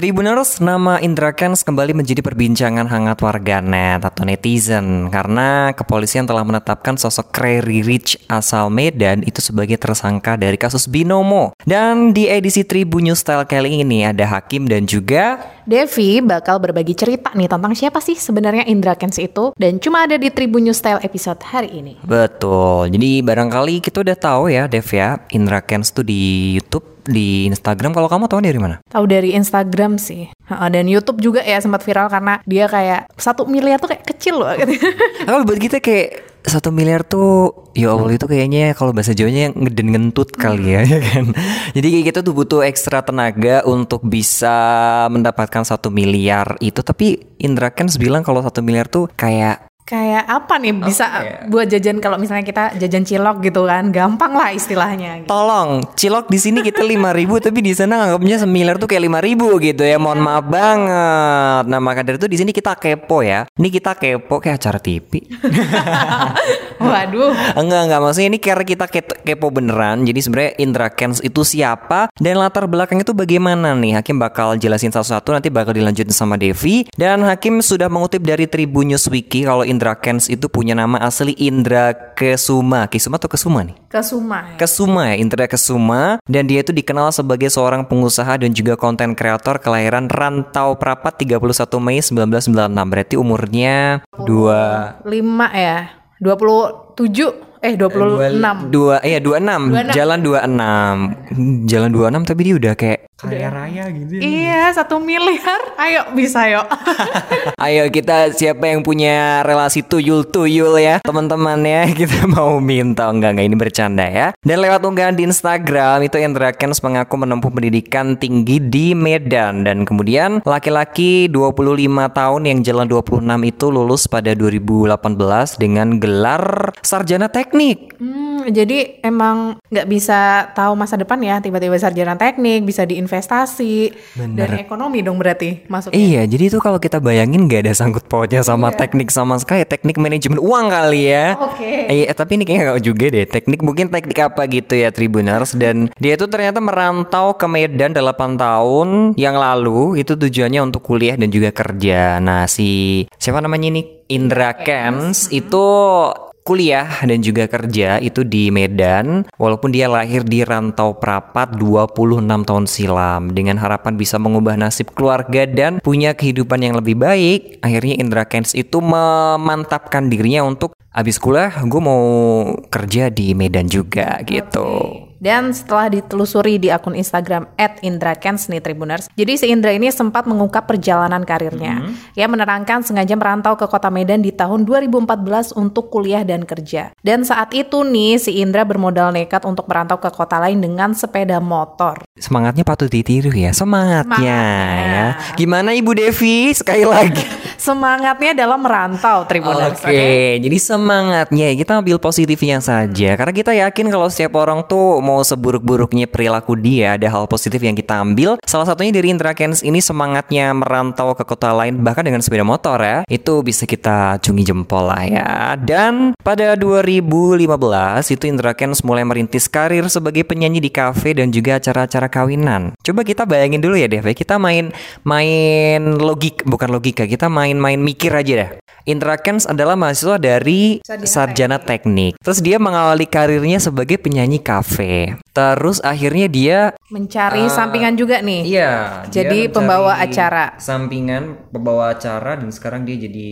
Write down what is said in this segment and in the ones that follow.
Tribuners, nama Indra Kents kembali menjadi perbincangan hangat warganet atau netizen karena kepolisian telah menetapkan sosok Crazy Rich asal Medan itu sebagai tersangka dari kasus Binomo. Dan di edisi Tribun News Style kali ini ada Hakim dan juga Devi bakal berbagi cerita nih tentang siapa sih sebenarnya Indra Kents itu dan cuma ada di Tribun News Style episode hari ini. Betul. Jadi barangkali kita udah tahu ya Dev ya, Indra Kents tuh di YouTube di Instagram kalau kamu tahu dari mana? Tahu dari Instagram sih. Dan YouTube juga ya sempat viral karena dia kayak satu miliar tuh kayak kecil loh. Gitu. Kalau buat kita kayak satu miliar tuh ya Allah itu kayaknya kalau bahasa Jawanya ngeden ngentut kali ya, ya kan. Jadi kayak kita tuh butuh ekstra tenaga untuk bisa mendapatkan satu miliar itu. Tapi Indra Kens bilang kalau satu miliar tuh kayak kayak apa nih bisa ya? buat jajan kalau misalnya kita jajan cilok gitu kan gampang lah istilahnya gitu. Tolong, cilok di sini kita lima ribu tapi di sana anggapnya semiliar tuh kayak lima ribu gitu ya. Mohon maaf banget. Nah maka dari itu di sini kita kepo ya. Ini kita kepo kayak acara TV. Waduh. enggak enggak maksudnya ini karena kita ke- kepo beneran. Jadi sebenarnya Indra Kens itu siapa dan latar belakang itu bagaimana nih? Hakim bakal jelasin satu-satu nanti bakal dilanjutin sama Devi dan Hakim sudah mengutip dari Tribun News Wiki kalau Indra Kens itu punya nama asli Indra Kesuma. Kesuma atau Kesuma nih? Kesuma ya. Kesuma ya, Indra Kesuma dan dia itu dikenal sebagai seorang pengusaha dan juga konten kreator kelahiran Rantau Prapat 31 Mei 1996. Berarti umurnya 2 Lima ya. 27 eh 26. Dua, iya 26. 26. Jalan 26. Jalan 26 tapi dia udah kayak kaya raya gitu. ya. Iya, satu miliar. Ayo bisa yuk. Ayo kita siapa yang punya relasi tuyul tuyul ya teman-teman ya kita mau minta enggak enggak ini bercanda ya. Dan lewat unggahan di Instagram itu Indra Kens mengaku menempuh pendidikan tinggi di Medan dan kemudian laki-laki 25 tahun yang jalan 26 itu lulus pada 2018 dengan gelar sarjana teknik. Hmm, jadi emang nggak bisa tahu masa depan ya tiba-tiba sarjana teknik bisa diinvestasi dan ekonomi dong berarti masuknya. Iya, jadi itu kalau kita bayangin gak ada sangkut pautnya sama teknik sama sekali, teknik manajemen uang kali ya. Oke. Eh, tapi ini kayaknya gak juga deh. Teknik mungkin teknik apa gitu ya Tribuners dan dia itu ternyata merantau ke Medan 8 tahun yang lalu itu tujuannya untuk kuliah dan juga kerja. Nah, si siapa namanya ini Indra Kens itu kuliah dan juga kerja itu di Medan walaupun dia lahir di Rantau Prapat 26 tahun silam. Dengan harapan bisa mengubah nasib keluarga dan punya kehidupan yang lebih baik akhirnya Indra Kents itu memantapkan dirinya untuk abis kuliah gue mau kerja di Medan juga gitu Dan setelah ditelusuri di akun Instagram @indrakens nih Tribuners, jadi si Indra ini sempat mengungkap perjalanan karirnya. Ia menerangkan sengaja merantau ke kota Medan di tahun 2014 untuk kuliah dan kerja. Dan saat itu nih si Indra bermodal nekat untuk merantau ke kota lain dengan sepeda motor. Semangatnya patut ditiru ya semangatnya Semangatnya. ya gimana Ibu Devi sekali lagi Semangatnya dalam merantau Tribuners. Oke, jadi semangatnya kita ambil positifnya saja karena kita yakin kalau setiap orang tuh mau seburuk-buruknya perilaku dia ada hal positif yang kita ambil. Salah satunya dari Indra Kens ini semangatnya merantau ke kota lain bahkan dengan sepeda motor ya. Itu bisa kita cungi jempol lah ya. Dan pada 2015 itu Indra Kens mulai merintis karir sebagai penyanyi di kafe dan juga acara-acara kawinan. Coba kita bayangin dulu ya Dev, ya. kita main main logik bukan logika, kita main-main mikir aja dah. Indra Kens adalah mahasiswa dari Sarjana sarjana teknik. Terus dia mengawali karirnya sebagai penyanyi kafe. Terus akhirnya dia Mencari sampingan juga nih. Iya. Jadi pembawa acara. Sampingan pembawa acara dan sekarang dia jadi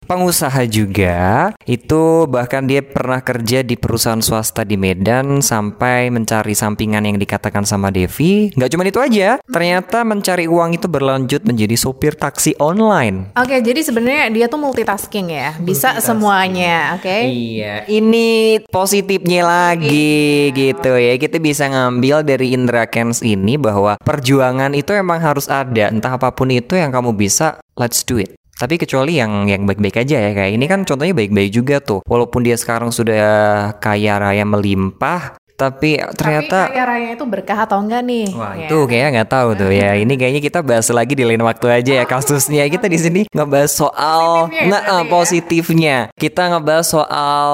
pengusaha juga. Itu bahkan dia pernah kerja di perusahaan swasta di Medan sampai mencari sampingan yang dikatakan sama Devi. Nggak cuma itu aja, ternyata mencari uang itu berlanjut menjadi sopir taksi online. Oke, jadi sebenarnya dia tuh multitasking ya, bisa semuanya, oke? Iya, ini positifnya lagi gitu ya. Kita bisa ngambil dari Indra Kens ini bahwa perjuangan itu emang harus ada. Entah apa pun itu yang kamu bisa, let's do it. Tapi kecuali yang yang baik-baik aja ya kayak ini kan contohnya baik-baik juga tuh. Walaupun dia sekarang sudah kaya raya melimpah, Tapi ternyata Tapi kaya raya itu berkah atau enggak nih? Wah Ya. itu kayaknya nggak tahu tuh ya. Ini kayaknya kita bahas lagi di lain waktu aja ya kasusnya. Kita di sini ngebahas soal Positifnya ya nah, ya. positifnya. Kita ngebahas soal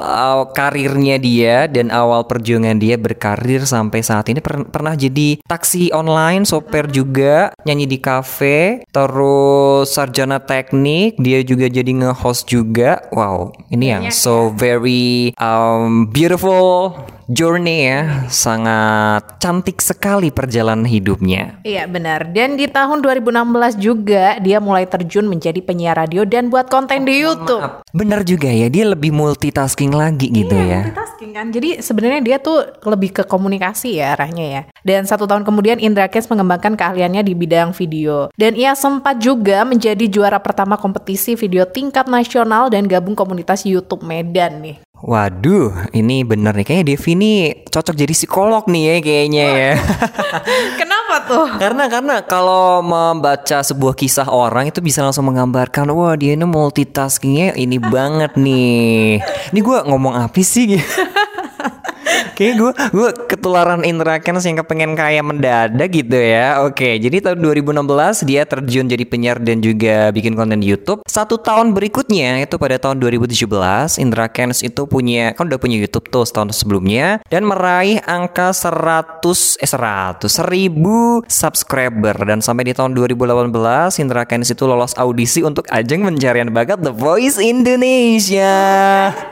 uh, karirnya dia dan awal perjuangan dia berkarir sampai saat ini Per- pernah jadi taksi online, sopir juga, nyanyi di kafe, terus sarjana teknik, dia juga jadi nge-host juga. Wow, ini yang so very um, beautiful journey ya. Sangat cantik sekali perjalanan hidupnya. Iya benar. Dan di tahun 2016 juga dia mulai terjun menjadi penyiar radio dan buat konten di YouTube. Bener juga ya, dia lebih multitasking lagi gitu ya. Multitasking kan. Jadi sebenarnya dia tuh lebih ke komunikasi ya arahnya ya. Dan satu tahun kemudian Indra Kents mengembangkan keahliannya di bidang video. Dan ia sempat juga menjadi juara pertama kompetisi video tingkat nasional dan gabung komunitas YouTube Medan nih. Waduh, ini bener nih. Kayaknya Devi nih cocok jadi psikolog nih ya kayaknya ya. Kenapa tuh? karena karena kalau membaca sebuah kisah orang itu bisa langsung menggambarkan, wah dia ini multitaskingnya ini banget nih. Ini gue ngomong apa sih? Kayaknya gue gue ketularan Indra Kens yang kepengen kaya mendadak gitu ya. Oke, jadi tahun 2016 dia terjun jadi penyiar dan juga bikin konten di YouTube. Satu tahun berikutnya itu pada tahun 2017 Indra Kens itu punya kan udah punya YouTube tuh setahun sebelumnya dan meraih angka 100 eh 100 1000 subscriber dan sampai di tahun 2018 Indra Kens itu lolos audisi untuk ajang pencarian bakat The Voice Indonesia.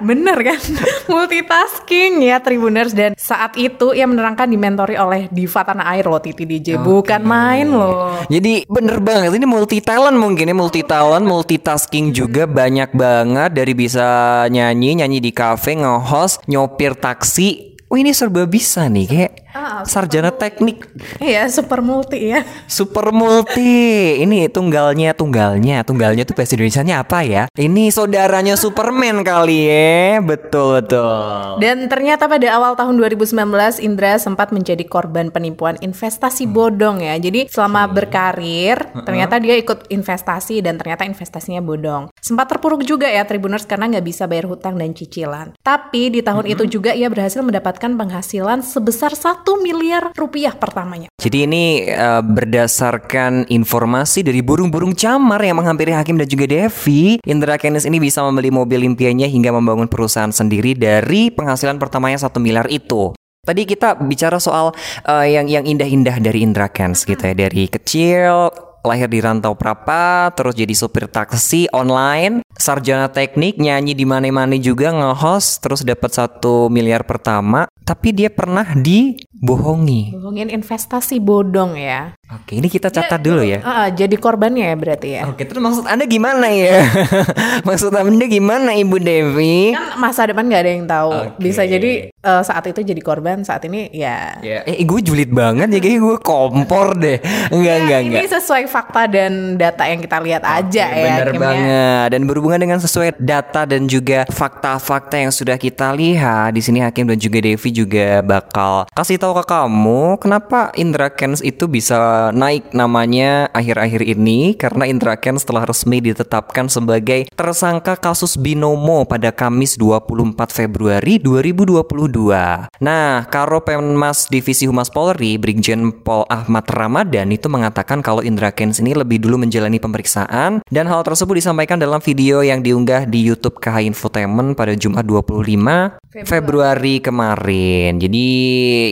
Bener kan? Multitasking ya Tribuners dan saat itu ia menerangkan dimentori oleh diva tanah air loh Titi DJ bukan main loh. Jadi bener banget ini multi talent mungkin ya multi talent, multitasking juga banyak banget dari bisa nyanyi, nyanyi di kafe, nge-host, nyopir taksi. Oh ini serba bisa nih kayak Ah, sarjana teknik Iya super multi ya. super multi. Ini tunggalnya tunggalnya tunggalnya tuh bahasa Indonesia-nya apa ya? Ini saudaranya Superman kali ya. Betul betul. Dan ternyata pada awal tahun 2019 Indra sempat menjadi korban penipuan investasi bodong ya. Jadi selama berkarir ternyata dia ikut investasi dan ternyata investasinya bodong. Sempat terpuruk juga ya Tribuners karena nggak bisa bayar hutang dan cicilan. Tapi di tahun itu juga ia berhasil mendapatkan penghasilan sebesar 1 miliar rupiah pertamanya. Jadi ini eh, berdasarkan informasi dari burung-burung camar yang menghampiri Hakim dan juga Devi, Indra Kens ini bisa membeli mobil impiannya hingga membangun perusahaan sendiri dari penghasilan pertamanya satu miliar itu. Tadi kita bicara soal eh, yang yang indah-indah dari Indra Kens gitu ya, dari kecil lahir di rantau Prapa, terus jadi supir taksi online, sarjana teknik, nyanyi di mana-mana juga nge-host, terus dapat satu miliar pertama, tapi dia pernah dibohongi. Ngomongin investasi bodong ya. Oke, ini kita catat dulu ya. Ah, jadi korbannya ya berarti ya. Oke, terus maksud Anda gimana ya? maksud Anda gimana Ibu Devi? Kan masa depan nggak ada yang tahu. Oke. Bisa jadi eh, saat itu jadi korban, saat ini ya. Ya, eh gue julid banget ya kayaknya gue kompor deh. Enggak, enggak, Ya, enggak. Ini sesuai fakta dan data yang kita lihat aja ya. Bener ya. banget. Dan berhubungan dengan sesuai data dan juga fakta-fakta yang sudah kita lihat di sini Hakim dan juga Devi juga bakal kasih tahu ke kamu kenapa Indra Kens itu bisa naik namanya akhir-akhir ini karena Indra Kens telah resmi ditetapkan sebagai tersangka kasus binomo pada Kamis 24 Februari 2022. Nah, Karo Penmas Divisi Humas Polri Brigjen Pol Ahmad Ramadan itu mengatakan kalau Indra Kens ini lebih dulu menjalani pemeriksaan dan hal tersebut disampaikan dalam video yang diunggah di YouTube KH Infotainment pada Jumat 25 Februari kemarin. Jadi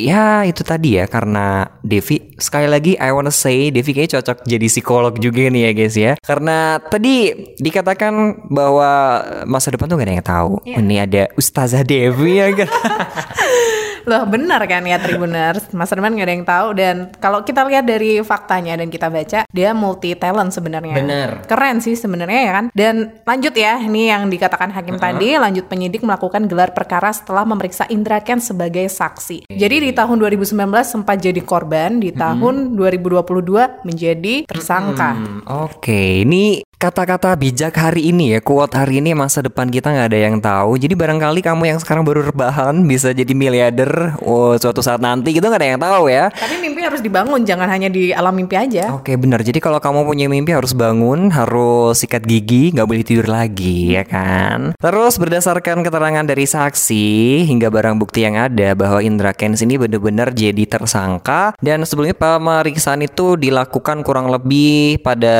ya itu tadi ya karena Devi sekali lagi I wanna say Devi kayaknya cocok jadi psikolog juga nih ya guys ya. Karena tadi dikatakan bahwa masa depan tuh gak ada yang tahu. Ini ada Ustazah Devi ya kan. Loh benar kan ya Tribuners? Masa depan gak ada yang tahu. Dan kalau kita lihat dari faktanya Dan kita baca Dia multi talent sebenarnya. Bener. Keren sih sebenarnya ya kan? Dan lanjut ya Ini yang dikatakan hakim tadi Lanjut penyidik melakukan gelar perkara Setelah memeriksa Indra Kents sebagai saksi. Jadi di tahun 2019 sempat jadi korban Di tahun 2022 menjadi tersangka. Hmm, Oke, ini kata-kata bijak hari ini ya, quote hari ini masa depan kita nggak ada yang tahu. Jadi barangkali kamu yang sekarang baru rebahan bisa jadi miliarder oh, suatu saat nanti gitu nggak ada yang tahu ya. Tapi mimpi harus dibangun, jangan hanya di alam mimpi aja. Oke benar. Jadi kalau kamu punya mimpi harus bangun, harus sikat gigi, nggak boleh tidur lagi ya kan. Terus berdasarkan keterangan dari saksi hingga barang bukti yang ada bahwa Indra Kens ini benar-benar jadi tersangka dan sebelumnya pemeriksaan itu dilakukan kurang lebih pada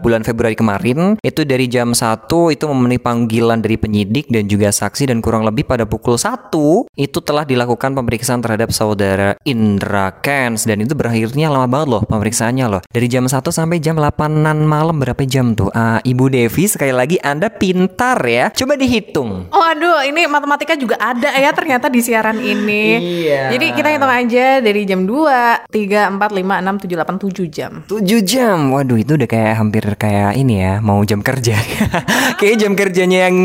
bulan Februari kemarin itu dari jam 1 itu memenuhi panggilan dari penyidik dan juga saksi dan kurang lebih pada pukul 1 itu telah dilakukan pemeriksaan terhadap saudara Indra Kens dan itu berakhirnya lama banget loh pemeriksaannya loh dari jam 1 sampai jam 8an malam berapa jam tuh ah, Ibu Devi sekali lagi Anda pintar ya coba dihitung Oh aduh, ini matematika juga ada ya ternyata di siaran ini. Iya. Jadi kita hitung aja dari jam 2, 3, 4, 5, 6, 7, 8, 7 jam. 7 jam Waduh itu udah kayak hampir kayak ini ya Mau jam kerja Kayak jam kerjanya yang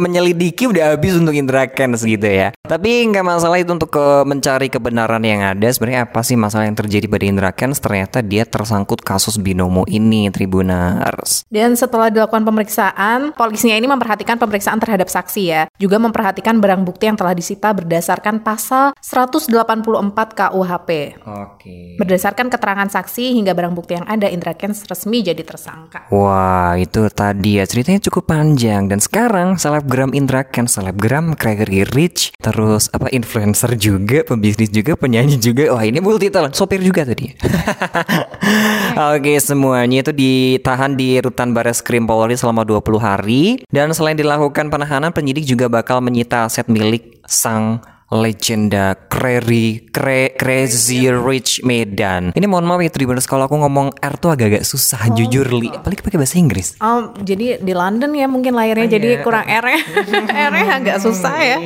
menyelidiki udah habis untuk Indra Kens gitu ya Tapi nggak masalah itu untuk ke, mencari kebenaran yang ada Sebenarnya apa sih masalah yang terjadi pada Indra Kens Ternyata dia tersangkut kasus binomo ini Tribunars Dan setelah dilakukan pemeriksaan, polisinya ini memperhatikan pemeriksaan terhadap saksi ya. Juga memperhatikan barang bukti yang telah disita berdasarkan pasal 184 KUHP. Oke Berdasarkan keterangan saksi hingga barang bukti yang ada, Indra Kents resmi jadi tersangka. Wah itu tadi ya. Ceritanya cukup panjang. Dan sekarang selebgram Indra Kens Selebgram Gregory Rich Terus apa influencer juga Pembisnis juga Penyanyi juga. Wah ini multi talent Sopir juga tadi. Oke semuanya itu ditahan di Rutan Bares Krim Polri selama 20 hari. Dan selain dilakukan penahanan Penyidik juga bakal menyita aset milik sang legenda Crazy Cra Crazy Rich Medan. Ini mohon maaf ya Tribuners kalau aku ngomong R tuh agak-agak susah jujur li. Apalagi pakai bahasa Inggris. Oh, jadi di London ya mungkin lahirnya jadi kurang R ya. R-nya agak susah ya.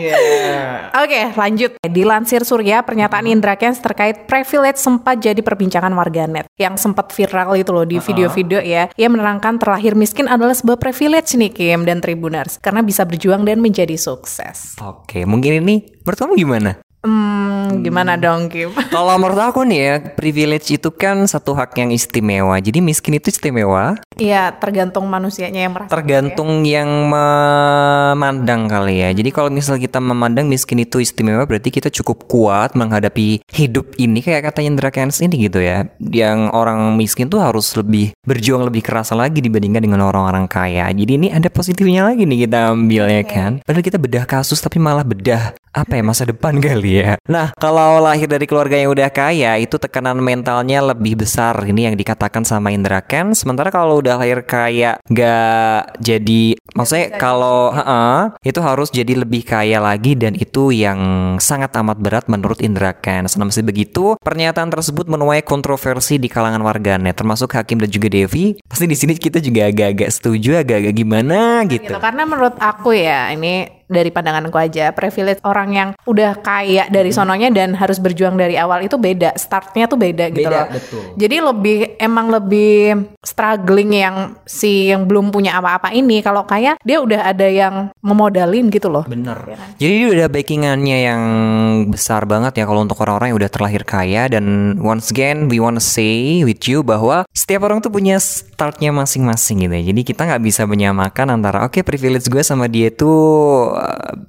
Oke, lanjut. Dilansir Surya, pernyataan Indra Kents terkait privilege sempat jadi perbincangan warganet. Yang sempat viral itu loh di video-video ya. Ia menerangkan terlahir miskin adalah sebuah privilege nih Kim dan Tribuners. Karena bisa berjuang dan menjadi sukses. Oke, mungkin ini menurut kamu gimana? Hmm, gimana dong Kim? Kalau menurut aku nih ya, privilege itu kan satu hak yang istimewa. Jadi miskin itu istimewa, Iya, tergantung manusianya yang merasa. tergantung yang memandang kali ya. Jadi kalau misal kita memandang miskin itu istimewa, berarti kita cukup kuat menghadapi hidup ini kayak kata Indra Kens ini gitu ya. Yang orang miskin tuh harus lebih berjuang lebih keras lagi dibandingkan dengan orang-orang kaya. Jadi ini ada positifnya lagi nih kita ambil ya kan. Padahal kita bedah kasus tapi malah bedah apa ya masa depan kali ya. Nah, kalau lahir dari keluarga yang udah kaya itu tekanan mentalnya lebih besar ini yang dikatakan sama Indra Ken. Sementara kalau udah lahir kaya nggak jadi maksudnya kalau heeh, itu harus jadi lebih kaya lagi dan itu yang sangat amat berat menurut Indra Ken. Nah, meski begitu, pernyataan tersebut menuai kontroversi di kalangan warganet termasuk Hakim dan juga Devi. Pasti di sini kita juga agak-agak setuju, agak-agak gimana gitu. gitu. Karena menurut aku ya, ini dari pandanganku aja, privilege orang yang udah kaya dari sononya dan harus berjuang dari awal itu beda, startnya tuh beda, gitu Beda, loh. betul. Jadi lebih emang lebih struggling yang si yang belum punya apa-apa ini. Kalau kaya dia udah ada yang memodalin gitu loh. Bener. Jadi dia udah backingannya yang besar banget ya kalau untuk orang-orang yang udah terlahir kaya dan once again we wanna say with you bahwa setiap orang tuh punya startnya masing-masing gitu ya. Jadi kita nggak bisa menyamakan antara oke privilege gue sama dia tuh uh,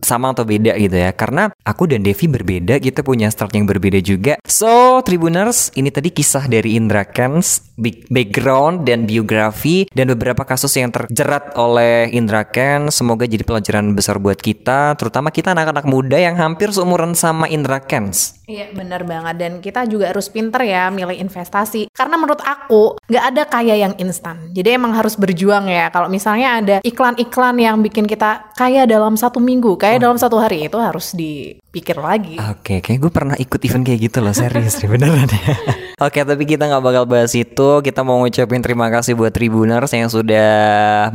sama atau beda gitu ya. Karena aku dan Devi berbeda, kita punya start yang berbeda juga. So Tribuners, ini tadi kisah dari Indra Kens, background dan biografi dan beberapa kasus yang terjerat oleh Indra Kens. Semoga jadi pelajaran besar buat kita, terutama kita anak-anak muda yang hampir seumuran sama Indra Kens. Iya bener banget. Dan kita juga harus pinter ya milih investasi. Karena menurut aku nggak ada kaya yang instan. Jadi emang harus berjuang ya. Kalau misalnya ada iklan-iklan yang bikin kita kaya dalam satu minggu kaya dalam satu hari itu harus dipikir lagi. Oke, kayak gue pernah ikut event kayak gitu loh, serius beneran ya. Oke, tapi kita nggak bakal bahas itu. Kita mau ngucapin terima kasih buat Tribuners yang sudah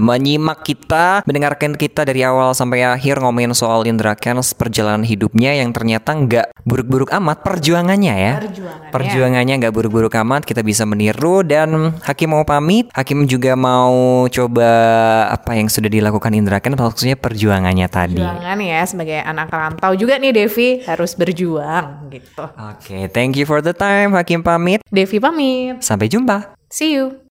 menyimak kita, mendengarkan kita dari awal sampai akhir ngomongin soal Indra Kens, perjalanan hidupnya yang ternyata nggak buruk-buruk amat perjuangannya ya. Perjuangannya. Perjuangannya nggak buruk-buruk amat, kita bisa meniru dan Hakim mau pamit. Hakim juga mau coba apa yang sudah dilakukan Indra Kens, maksudnya perjuangannya tadi. perjuangan ya sebagai anak rantau juga nih Devi harus berjuang gitu Oke, thank you for the time. Hakim pamit. Devi pamit Sampai jumpa. see you